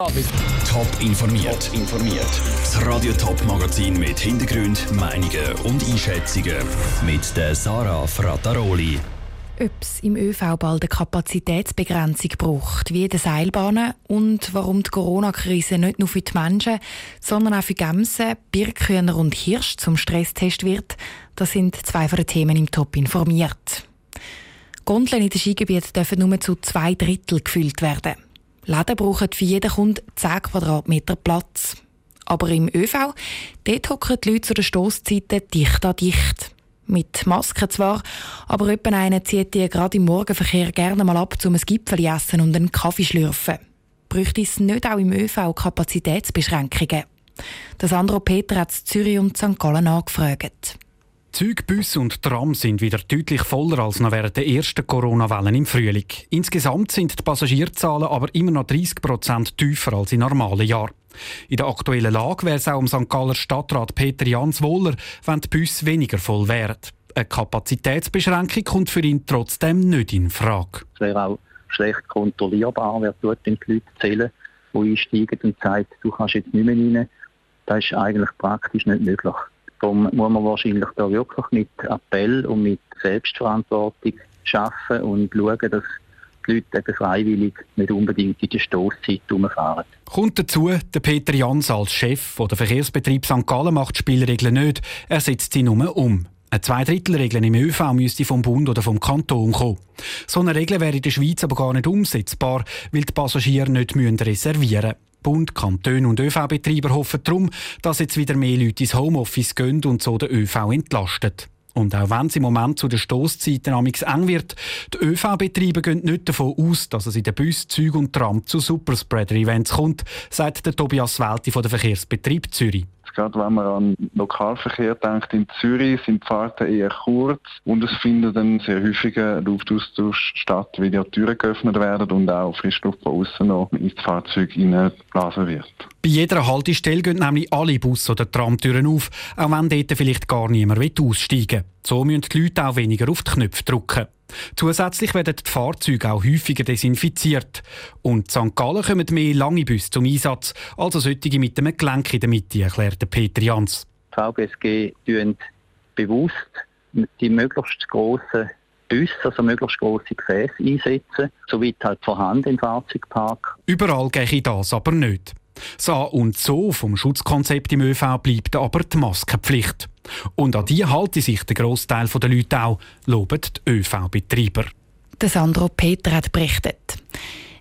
Top informiert. informiert. Das Radio Top Magazin mit Hintergrund, Meinungen und Einschätzungen mit der Sarah Frataroli. Ob es im ÖV bald eine Kapazitätsbegrenzung braucht, wie in den Seilbahnen und warum die Corona-Krise nicht nur für die Menschen, sondern auch für Gämsen, Birkhühner und Hirsch zum Stresstest wird, das sind zwei von den Themen im Top informiert. Gondeln in den Skigebieten dürfen nur zu zwei Drittel gefüllt werden. Läden brauchen für jeden Kunden 10 Quadratmeter Platz. Aber im ÖV, dort hocken die Leute zu den Stosszeiten dicht an dicht. Mit Masken zwar, aber jemand einer zieht die gerade im Morgenverkehr gerne mal ab, um ein Gipfel essen und einen Kaffee schlürfen. Bräuchte es nicht auch im ÖV Kapazitätsbeschränkungen? Das Sandro Peter hat Zürich und St. Gallen angefragt. Züge, und Tram sind wieder deutlich voller als noch während der ersten Corona-Wellen im Frühling. Insgesamt sind die Passagierzahlen aber immer noch 30 Prozent tiefer als in normalen Jahren. In der aktuellen Lage wäre es auch um St. Galler Stadtrat Peter Jans wohler, wenn die Busse weniger voll wären. Eine Kapazitätsbeschränkung kommt für ihn trotzdem nicht in Frage. Es wäre auch schlecht kontrollierbar, wer dort die Leute zählen, die einsteigen und sagt, du kannst jetzt nicht mehr rein. Das ist eigentlich praktisch nicht möglich. Darum muss man wahrscheinlich da wirklich mit Appell und mit Selbstverantwortung schaffen und schauen, dass die Leute eben freiwillig nicht unbedingt in der Stosszeit herumfahren. Kommt dazu, der Peter Jans als Chef der Verkehrsbetrieb St. Gallen macht die Spielregeln nicht, er setzt sie nur um. Eine Zweidrittelregel im ÖV müsste vom Bund oder vom Kanton kommen. So eine Regel wäre in der Schweiz aber gar nicht umsetzbar, weil die Passagiere nicht reservieren müssen. Bund, Kantone und ÖV-Betreiber hoffen darum, dass jetzt wieder mehr Leute ins Homeoffice gehen und so den ÖV entlastet. Und auch wenn es im Moment zu den Stoßzeiten eng wird, die ÖV-Betreiber gehen nicht davon aus, dass es in den Bus, Züg und Tram zu Superspreader-Events kommt, sagt der Tobias Welti von der Verkehrsbetrieb Zürich. Gerade wenn man an Lokalverkehr denkt, in Zürich sind die Fahrten eher kurz und es findet dann sehr häufiger Luftaustausch statt, weil die Türen geöffnet werden und auch Frischluft von außen noch ins Fahrzeug hineinblasen wird. Bei jeder Haltestelle gehen nämlich alle Bus- oder Tramtüren auf, auch wenn dort vielleicht gar niemand aussteigen will. So müssen die Leute auch weniger auf die Knöpfe drücken. Zusätzlich werden die Fahrzeuge auch häufiger desinfiziert. Und in St. Gallen kommen mehr lange Busse zum Einsatz, also solche mit einem Gelenk in der Mitte, erklärte Peter Jans. Die VBSG tun bewusst die möglichst grossen Busse, also möglichst grosse Gefäße einsetzen, soweit halt vorhanden im Fahrzeugpark. Überall gehe das aber nicht. So und so vom Schutzkonzept im ÖV bleibt aber die Maskenpflicht. Und an die halte sich der Großteil der Leute auch, loben die ÖV-Betreiber. Sandro Peter hat berichtet.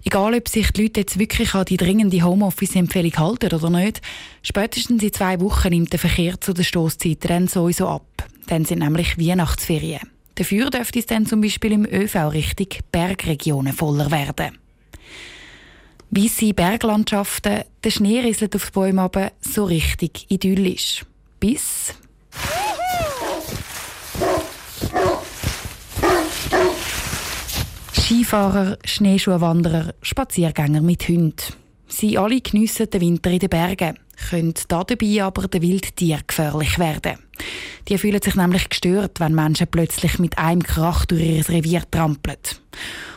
Egal, ob sich die Leute jetzt wirklich an die dringende Homeoffice-Empfehlung halten oder nicht, spätestens in zwei Wochen nimmt der Verkehr zu der Stoßzeit dann sowieso ab. Dann sind nämlich Weihnachtsferien. Dafür dürfte es dann zum Beispiel im ÖV richtig Bergregionen voller werden. Weisse Berglandschaften, der Schnee rieselt auf die Bäume aber so richtig idyllisch. Bis Skifahrer, Schneeschuhwanderer, Spaziergänger mit Hunden. Sie alle geniessen den Winter in den Bergen, können dabei aber den Wildtieren gefährlich werden. Die fühlen sich nämlich gestört, wenn Menschen plötzlich mit einem Krach durch ihr Revier trampeln.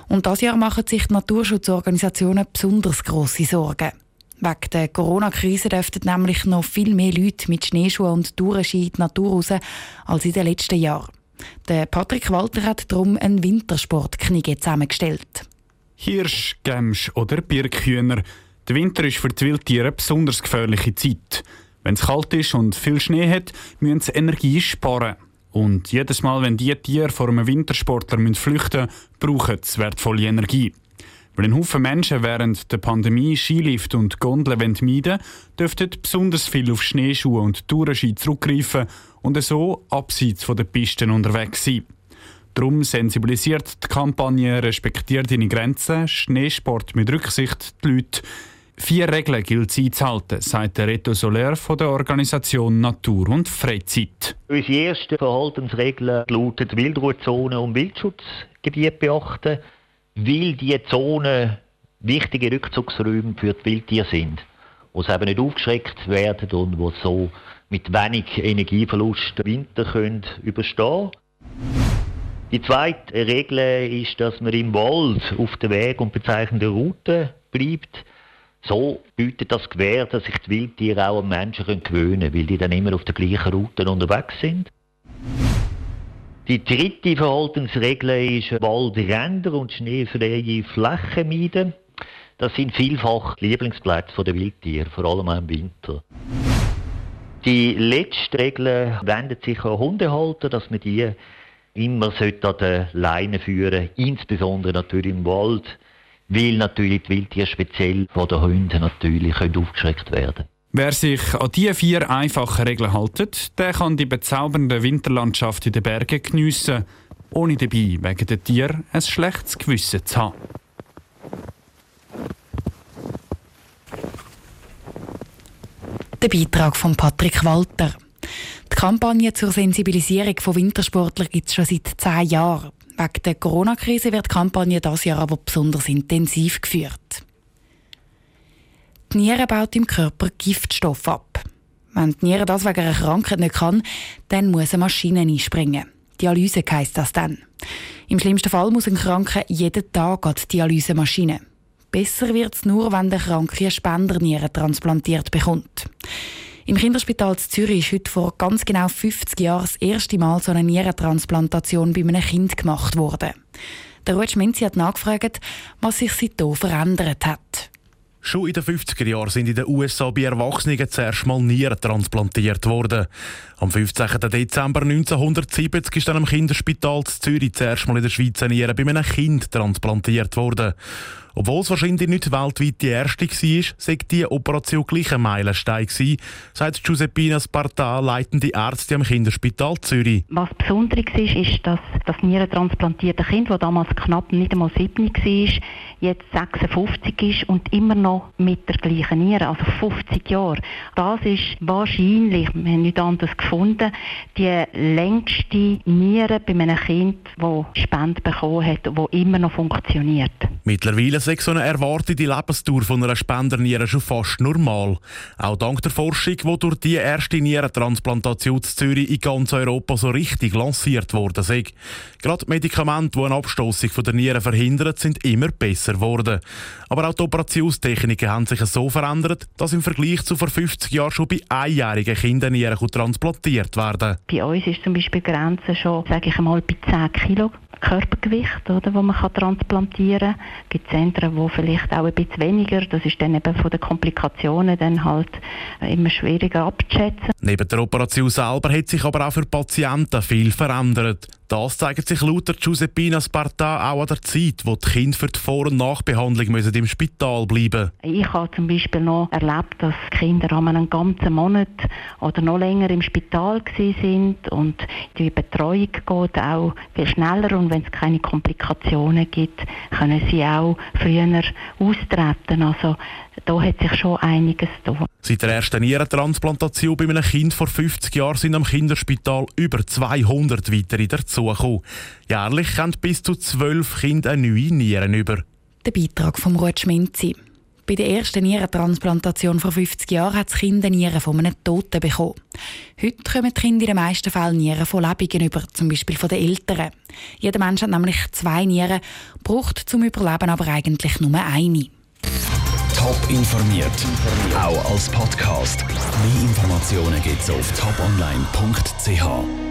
Und das Jahr machen sich die Naturschutzorganisationen besonders grosse Sorgen. Wegen der Corona-Krise dürften nämlich noch viel mehr Leute mit Schneeschuhen und Tourenski in die Natur raus als in den letzten Jahren. Der Patrick Walter hat darum einen Wintersportknigge zusammengestellt. Hirsch, Gemsch oder Birkhühner. Der Winter ist für die Wildtiere eine besonders gefährliche Zeit. Wenn es kalt ist und viel Schnee hat, müssen sie Energie sparen. Und jedes Mal, wenn diese Tiere vor einem Wintersportler flüchten müssen, brauchen sie wertvolle Energie. Weil ein Haufen Menschen während der Pandemie Skilift und Gondeln meiden wollen, dürften besonders viel auf Schneeschuhe und Tourenski zurückgreifen und so abseits der Pisten unterwegs sein. Darum sensibilisiert die Kampagne Respektiert deine Grenzen, Schneesport mit Rücksicht die Leute. Vier Regeln gilt es einzuhalten, sagt der Reto Soler von der Organisation Natur und Freizeit. Unsere erste Verhaltensregel lautet Wildruhezone und Wildschutzgebiet beachten, weil diese Zonen wichtige Rückzugsräume für die Wildtiere sind, wo sie eben nicht aufgeschreckt werden und wo so mit wenig Energieverlust den Winter können überstehen Die zweite Regel ist, dass man im Wald auf der Weg und bezeichnenden Route bleibt. So bietet das Gewähr, dass sich die Wildtiere auch an Menschen gewöhnen können, weil die dann immer auf der gleichen Route unterwegs sind. Die dritte Verhaltensregel ist Waldränder und schneefreie Flächen meiden. Das sind vielfach Lieblingsplätze der Wildtiere, vor allem auch im Winter. Die letzte Regel wendet sich an Hundehalter, dass man die immer an der Leine führen insbesondere natürlich im Wald, weil natürlich die Wildtiere speziell von den Hunden natürlich aufgeschreckt werden Wer sich an diese vier einfachen Regeln hält, der kann die bezaubernde Winterlandschaft in den Bergen geniessen, ohne dabei wegen der Tiere ein schlechtes Gewissen zu haben. Der Beitrag von Patrick Walter. Die Kampagne zur Sensibilisierung von Wintersportlern gibt es schon seit zehn Jahren. Wegen der Corona-Krise wird die Kampagne dieses Jahr aber besonders intensiv geführt. Die Niere baut im Körper Giftstoff ab. Wenn die Niere das wegen einer Krankheit nicht kann, dann muss eine Maschine einspringen. Dialyse heisst das dann. Im schlimmsten Fall muss ein Kranker jeden Tag an die Dialysemaschine. Besser wird es nur, wenn der Kranke eine Spenderniere transplantiert bekommt. Im Kinderspital Zürich ist heute vor ganz genau 50 Jahren das erste Mal so eine Nierentransplantation bei einem Kind gemacht worden. Der Ruud Schmenzi hat nachgefragt, was sich seitdem verändert hat. Schon in den 50er Jahren sind in den USA bei Erwachsenen zuerst mal Nieren transplantiert worden. Am 15. Dezember 1970 ist dann im Kinderspital Zürich zuerst mal in der Schweiz eine Niere bei einem Kind transplantiert worden. Obwohl es wahrscheinlich nicht weltweit die erste war, sei die Operation gleich ein Meilenstein gewesen, sagt Giuseppina Sparta, leitende Ärzte am Kinderspital Zürich. Was besonders ist, ist, dass das nierentransplantierte Kind, das damals knapp nicht einmal 7 war, jetzt 56 ist und immer noch mit der gleichen Niere, also 50 Jahre. Das ist wahrscheinlich, wir haben nicht anders gefunden, die längste Niere bei einem Kind, das Spende bekommen hat, die immer noch funktioniert. Mittlerweile sei so eine erwartete Lebensdauer von einer Spenderniere schon fast normal. Auch dank der Forschung, die durch die erste Nierentransplantation in Zürich in ganz Europa so richtig lanciert worden ist. Gerade Medikamente, die eine Abstoßung von der Niere verhindern, sind immer besser geworden. Aber auch die Operationstechniken haben sich so verändert, dass im Vergleich zu vor 50 Jahren schon bei einjährigen Kindern Nieren transplantiert werden. Bei uns ist zum Beispiel die Grenze schon, sage ich einmal, bei 10 Kilo. Körpergewicht, oder, wo man kann transplantieren kann. Es gibt Zentren, wo vielleicht auch ein bisschen weniger. Das ist dann eben von den Komplikationen dann halt immer schwieriger abzuschätzen. Neben der Operation selber hat sich aber auch für Patienten viel verändert. Das zeigt sich laut Giuseppina Sparta auch an der Zeit, wo die Kinder für die Vor- und Nachbehandlung müssen im Spital bleiben Ich habe zum Beispiel noch erlebt, dass Kinder einen ganzen Monat oder noch länger im Spital sind und die Betreuung geht auch viel schneller und wenn es keine Komplikationen gibt, können sie auch früher austreten. Also da hat sich schon einiges getan. Seit der ersten Nierentransplantation bei einem Kind vor 50 Jahren sind am Kinderspital über 200 weitere dazugekommen. Jährlich kommen bis zu 12 Kinder eine neue Nieren über. Der Beitrag von Ruud Schminzi. Bei der ersten Nierentransplantation vor 50 Jahren hat das Kind eine Niere von einem Toten bekommen. Heute kommen die Kinder in den meisten Fällen Nieren von Lebenden über, zum Beispiel von den Eltern. Jeder Mensch hat nämlich zwei Nieren, braucht zum Überleben aber eigentlich nur eine. Top informiert, auch als Podcast. Mehr Informationen gibt es auf toponline.ch.